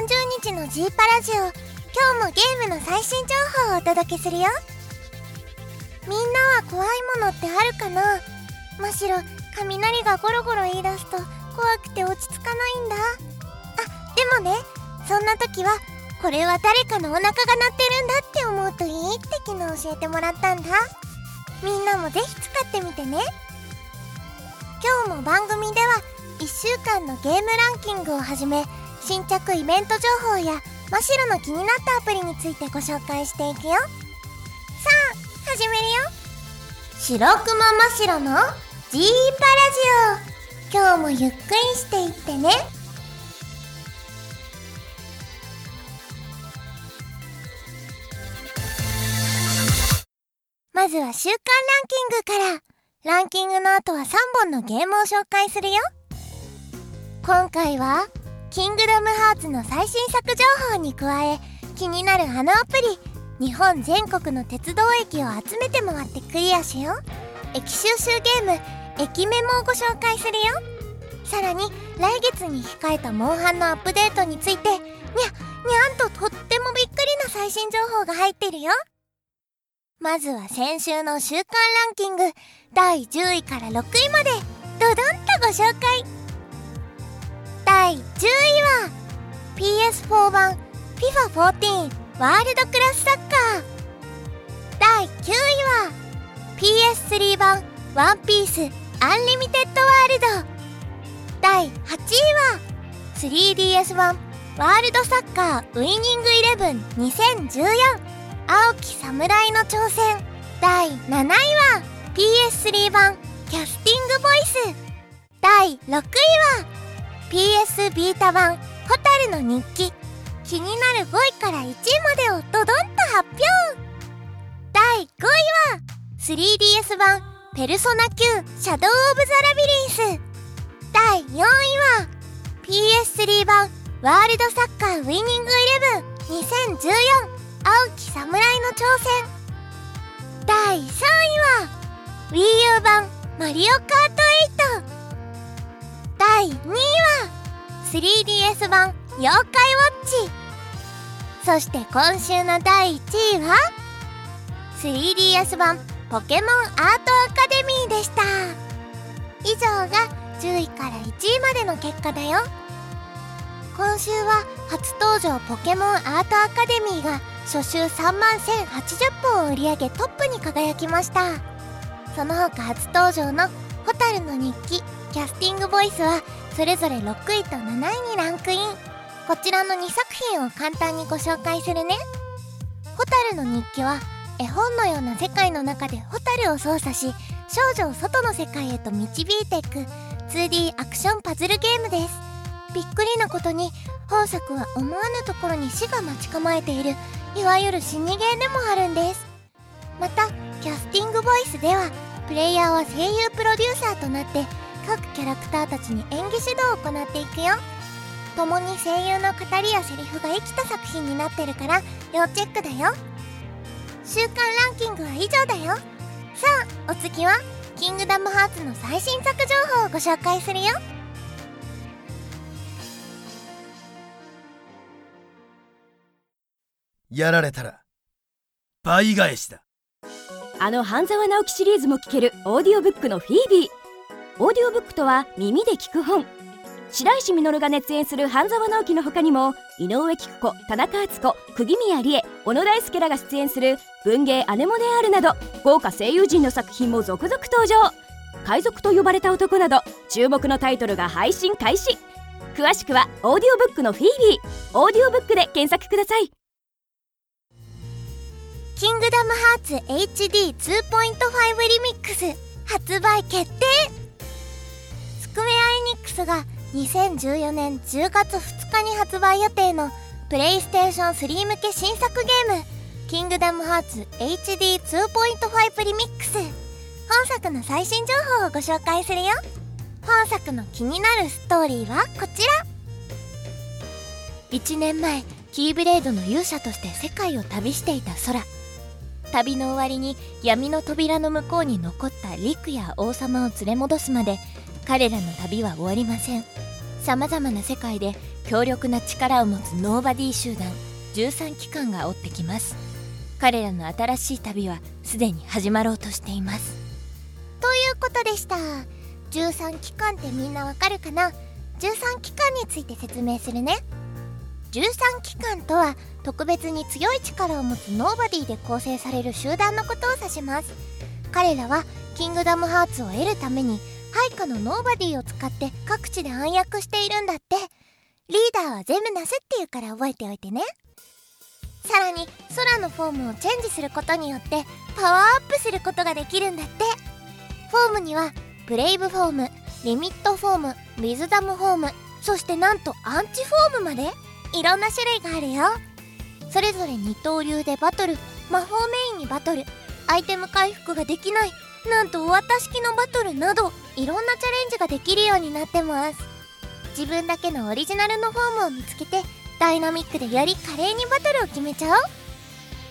日の G パラジオ。今日もゲームの最新情報をお届けするよ。みんなは怖いものってあるかな？真白雷がゴロゴロ言い出すと怖くて落ち着かないんだ。あでもねそんな時はこれは誰かのお腹が鳴ってるんだって思うといいって昨日教えてもらったんだ。みんなもぜひ使ってみてね。今日も番組では1週間のゲームランキングをはじめ新着イベント情報や真っ白の気になったアプリについてご紹介していくよ。さあ始めるよ。白熊真白の G パラジオ。今日もゆっくりしていってね。まずは週間ランキングから。ランキングの後は3本のゲームを紹介するよ。今回はキングダムハーツの最新作情報に加え気になるあのアプリ日本全国の鉄道駅を集めて回ってクリアしよう。駅収集ゲーム駅メモをご紹介するよ。さらに来月に控えたモンハンのアップデートについてにゃにゃんととってもびっくりな最新情報が入ってるよ。まずは先週の週間ランキング第10位から6位までドドンとご紹介。第10位は PS4 版 FIFA14 ワールドクラスサッカー。第9位は PS3 版ワンピースアンリミテッドワールド。第8位は 3DS 版ワールドサッカーウイニングイレブン2014青き侍の挑戦。第7位は PS3 版キャスティングボイス。第6位は PS ビータ版ホタルの日記。気になる5位から1位までをドドンと発表。第5位は 3DS 版ペルソナ9シャドウ・オブ・ザ・ラビリンス。第4位は PS3 版ワールドサッカーウイニングイレブン2014青き侍の挑戦。第3位は Wii U 版マリオカート8第2位は 3DS 版妖怪ウォッチ。そして今週の第1位は 3DS 版ポケモンアートアカデミーでした。以上が10位から1位までの結果だよ。今週は初登場ポケモンアートアカデミーが初週3万1080本を売り上げトップに輝きました。その他初登場の「ホタルの日記」キャスティングボイスはそれぞれ6位と7位にランクイン。こちらの2作品を簡単にご紹介するね「ホタルの日記」は絵本のような世界の中でホタルを操作し少女を外の世界へと導いていく 2D アクションパズルゲームです。びっくりなことに本作は思わぬところに死が待ち構えているいわゆる死にゲーでもあるんです。またキャスティングボイスではプレイヤーは声優プロデューサーとなって各キャラクターたちに演技指導を行っていくよ。共に声優の語りやセリフが生きた作品になってるから要チェックだよ。週間ランキングは以上だよ。さあお次はキングダムハーツの最新作情報をご紹介するよ。やられたら倍返しだ。あの半沢直樹シリーズも聞けるオーディオブックのフィービーオーディオブックとは耳で聞く本。白石稔が熱演する半沢直樹の他にも井上貴子田中敦子釘宮理恵小野大輔らが出演する文芸アネモネアールなど豪華声優陣の作品も続々登場。海賊と呼ばれた男など注目のタイトルが配信開始。詳しくはオーディオブックの FeBe。オーディオブックで検索ください。キングダムハーツ HD2.5 リミックス発売決定・ニックスが2014年10月2日に発売予定のプレイステーション3向け新作ゲームキングダムハーツ HD2.5 リミックス。本作の最新情報をご紹介するよ。本作の気になるストーリーはこちら。1年前キーブレードの勇者として世界を旅していた空旅の終わりに闇の扉の向こうに残った陸や王様を連れ戻すまで彼らの旅は終わりません。さまざまな世界で強力な力を持つノーバディ集団13機関が追ってきます。彼らの新しい旅はすでに始まろうとしています。ということでした。13機関ってみんなわかるかな？13機関について説明するね。13機関とは特別に強い力を持つノーバディで構成される集団のことを指します。彼らはキングダムハーツを得るために配下のノーバディを使って各地で暗躍しているんだって。リーダーはゼムナスっていうから覚えておいてね。さらにソラのフォームをチェンジすることによってパワーアップすることができるんだって。フォームにはブレイブフォームリミットフォームウィズダムフォームそしてなんとアンチフォームまでいろんな種類があるよ。それぞれ二刀流でバトル魔法メインにバトルアイテム回復ができないなんとお渡し機のバトルなどいろんなチャレンジができるようになってます。自分だけのオリジナルのフォームを見つけてダイナミックでより華麗にバトルを決めちゃおう。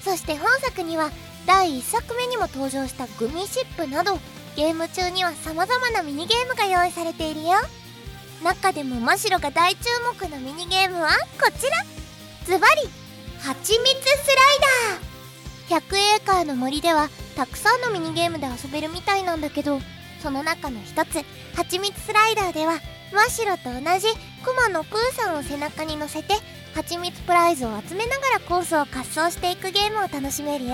そして本作には第1作目にも登場したグミシップなどゲーム中には様々なミニゲームが用意されているよ。中でも真白が大注目のミニゲームはこちら。ズバリはちみつスライダー。100エーカーの森ではたくさんのミニゲームで遊べるみたいなんだけどその中の一つはちみつスライダーでは真っ白と同じくまのプーさんを背中に乗せてはちみつプライズを集めながらコースを滑走していくゲームを楽しめるよ。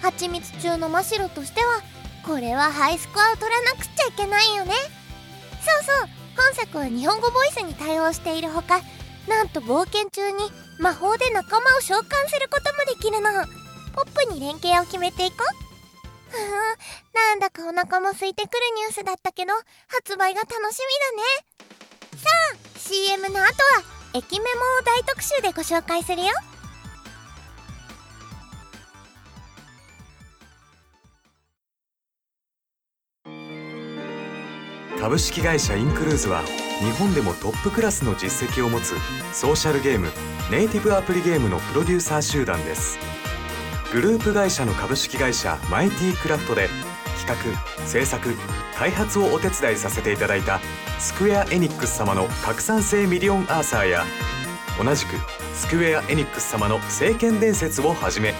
はちみつ中の真っ白としてはこれはハイスコアを取らなくちゃいけないよね。そうそう本作は日本語ボイスに対応しているほかなんと冒険中に魔法で仲間を召喚することもできるの。ポップに連携を決めていこう。なんだかお腹も空いてくるニュースだったけど発売が楽しみだね。さあ CM の後は駅メモを大特集でご紹介するよ。株式会社インクルーズは日本でもトップクラスの実績を持つソーシャルゲームネイティブアプリゲームのプロデューサー集団です。グループ会社の株式会社マイティクラフトで企画制作開発をお手伝いさせていただいたスクエア・エニックス様の拡散性ミリオンアーサーや同じくスクエア・エニックス様の聖剣伝説をはじめ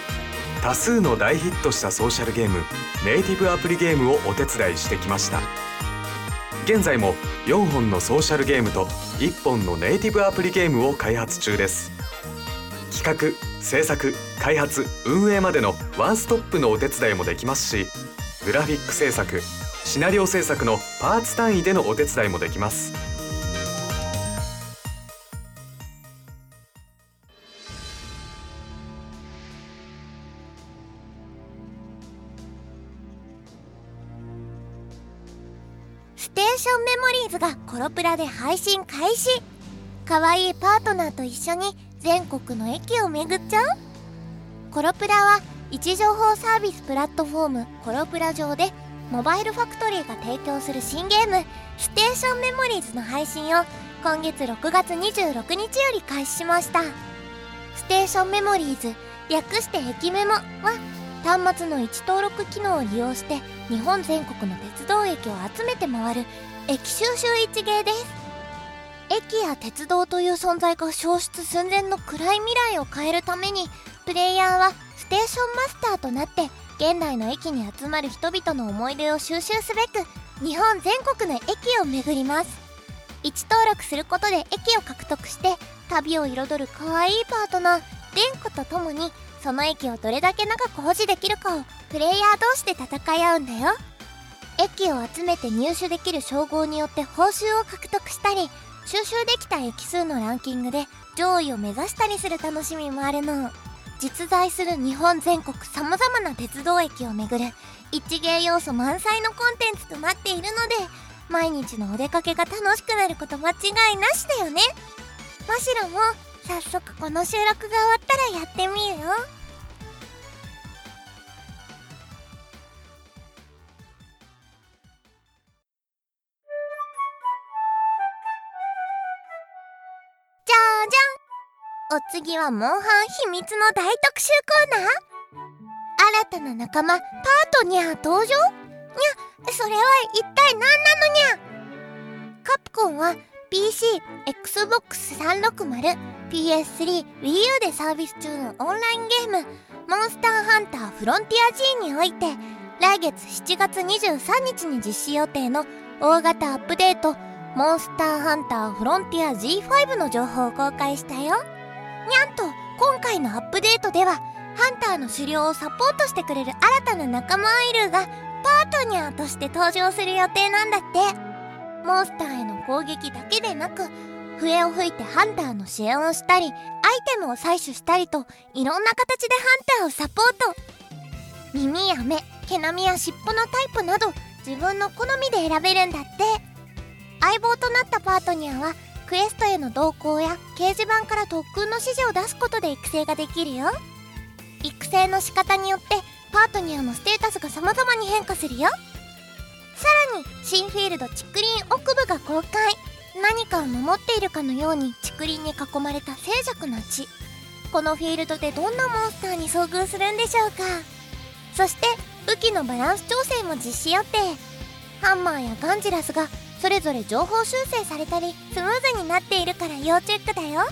多数の大ヒットしたソーシャルゲームネイティブアプリゲームをお手伝いしてきました。現在も4本のソーシャルゲームと1本のネイティブアプリゲームを開発中です。企画制作開発運営までのワンストップのお手伝いもできますしグラフィック制作シナリオ制作のパーツ単位でのお手伝いもできます。ステーションメモリーズがコロプラで配信開始。可愛いパートナーと一緒に全国の駅を巡っちゃう？コロプラは位置情報サービスプラットフォームコロプラ上でモバイルファクトリーが提供する新ゲーム。ステーションメモリーズの配信を今月6月26日より開始しました。ステーションメモリーズ略して駅メモは端末の位置登録機能を利用して日本全国の鉄道駅を集めて回る駅収集一芸です。駅や鉄道という存在が消失寸前の暗い未来を変えるためにプレイヤーはステーションマスターとなって現代の駅に集まる人々の思い出を収集すべく日本全国の駅を巡ります。位置登録することで駅を獲得して旅を彩る可愛いパートナーレンコと共にその駅をどれだけ長く保持できるかをプレイヤー同士で戦い合うんだよ駅を集めて入手できる称号によって報酬を獲得したり収集できた駅数のランキングで上位を目指したりする楽しみもあるの。実在する日本全国さまざまな鉄道駅を巡る一芸要素満載のコンテンツとなっているので毎日のお出かけが楽しくなること間違いなしだよね。マシロも早速この収録が終わったらやってみるよ。お次はモンハン秘密の大特集コーナー？新たな仲間パートニャー登場？にゃそれは一体何なのにゃ？カプコンは PC、Xbox 360、PS3、Wii U でサービス中のオンラインゲームモンスターハンターフロンティア G において来月7月23日に実施予定の大型アップデートモンスターハンターフロンティア G5 の情報を公開したよ。にゃんと今回のアップデートではハンターの狩猟をサポートしてくれる新たな仲間アイルーがパートニャーとして登場する予定なんだって。モンスターへの攻撃だけでなく笛を吹いてハンターの支援をしたりアイテムを採取したりといろんな形でハンターをサポート。耳や目毛並みや尻尾のタイプなど自分の好みで選べるんだって。相棒となったパートニャーはクエストへの同行や掲示板から特訓の指示を出すことで育成ができるよ。育成の仕方によってパートニャーのステータスが様々に変化するよ。さらに新フィールド竹林奥部が公開。何かを守っているかのように竹林に囲まれた静寂な地。このフィールドでどんなモンスターに遭遇するんでしょうか。そして武器のバランス調整も実施予定。ハンマーやガンジラスがそれぞれ情報修正されたりスムーズになっているから要チェックだよ。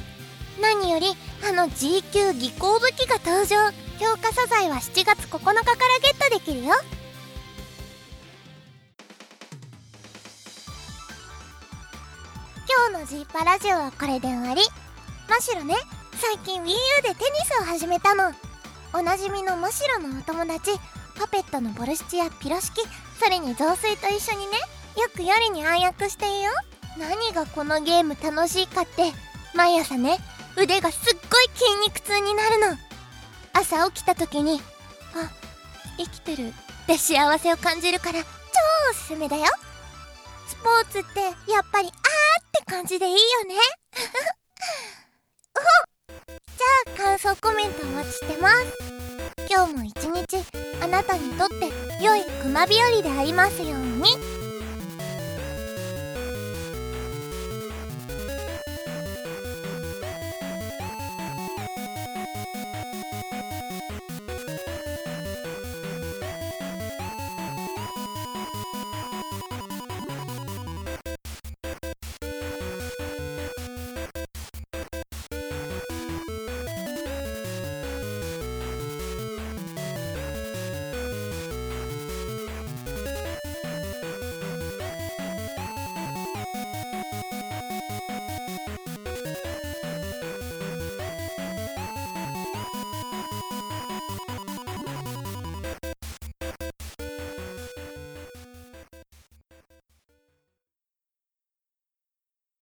何よりあの G 級技巧武器が登場。強化素材は7月9日からゲットできるよ。今日のジーパラジオはこれで終わり。マシロね最近 WiiU でテニスを始めたの。おなじみのマシロのお友達パペットのボルシチやピロシキそれに雑炊と一緒にね。く夜に暗躍してるよ。何がこのゲーム楽しいかって。毎朝ね腕がすっごい筋肉痛になるの。朝起きた時にあ生きてるって幸せを感じるから超おすすめだよ。スポーツってやっぱりあーって感じでいいよね。じゃあ感想コメントお待ちしてます。今日も一日あなたにとって良い熊日和でありますように。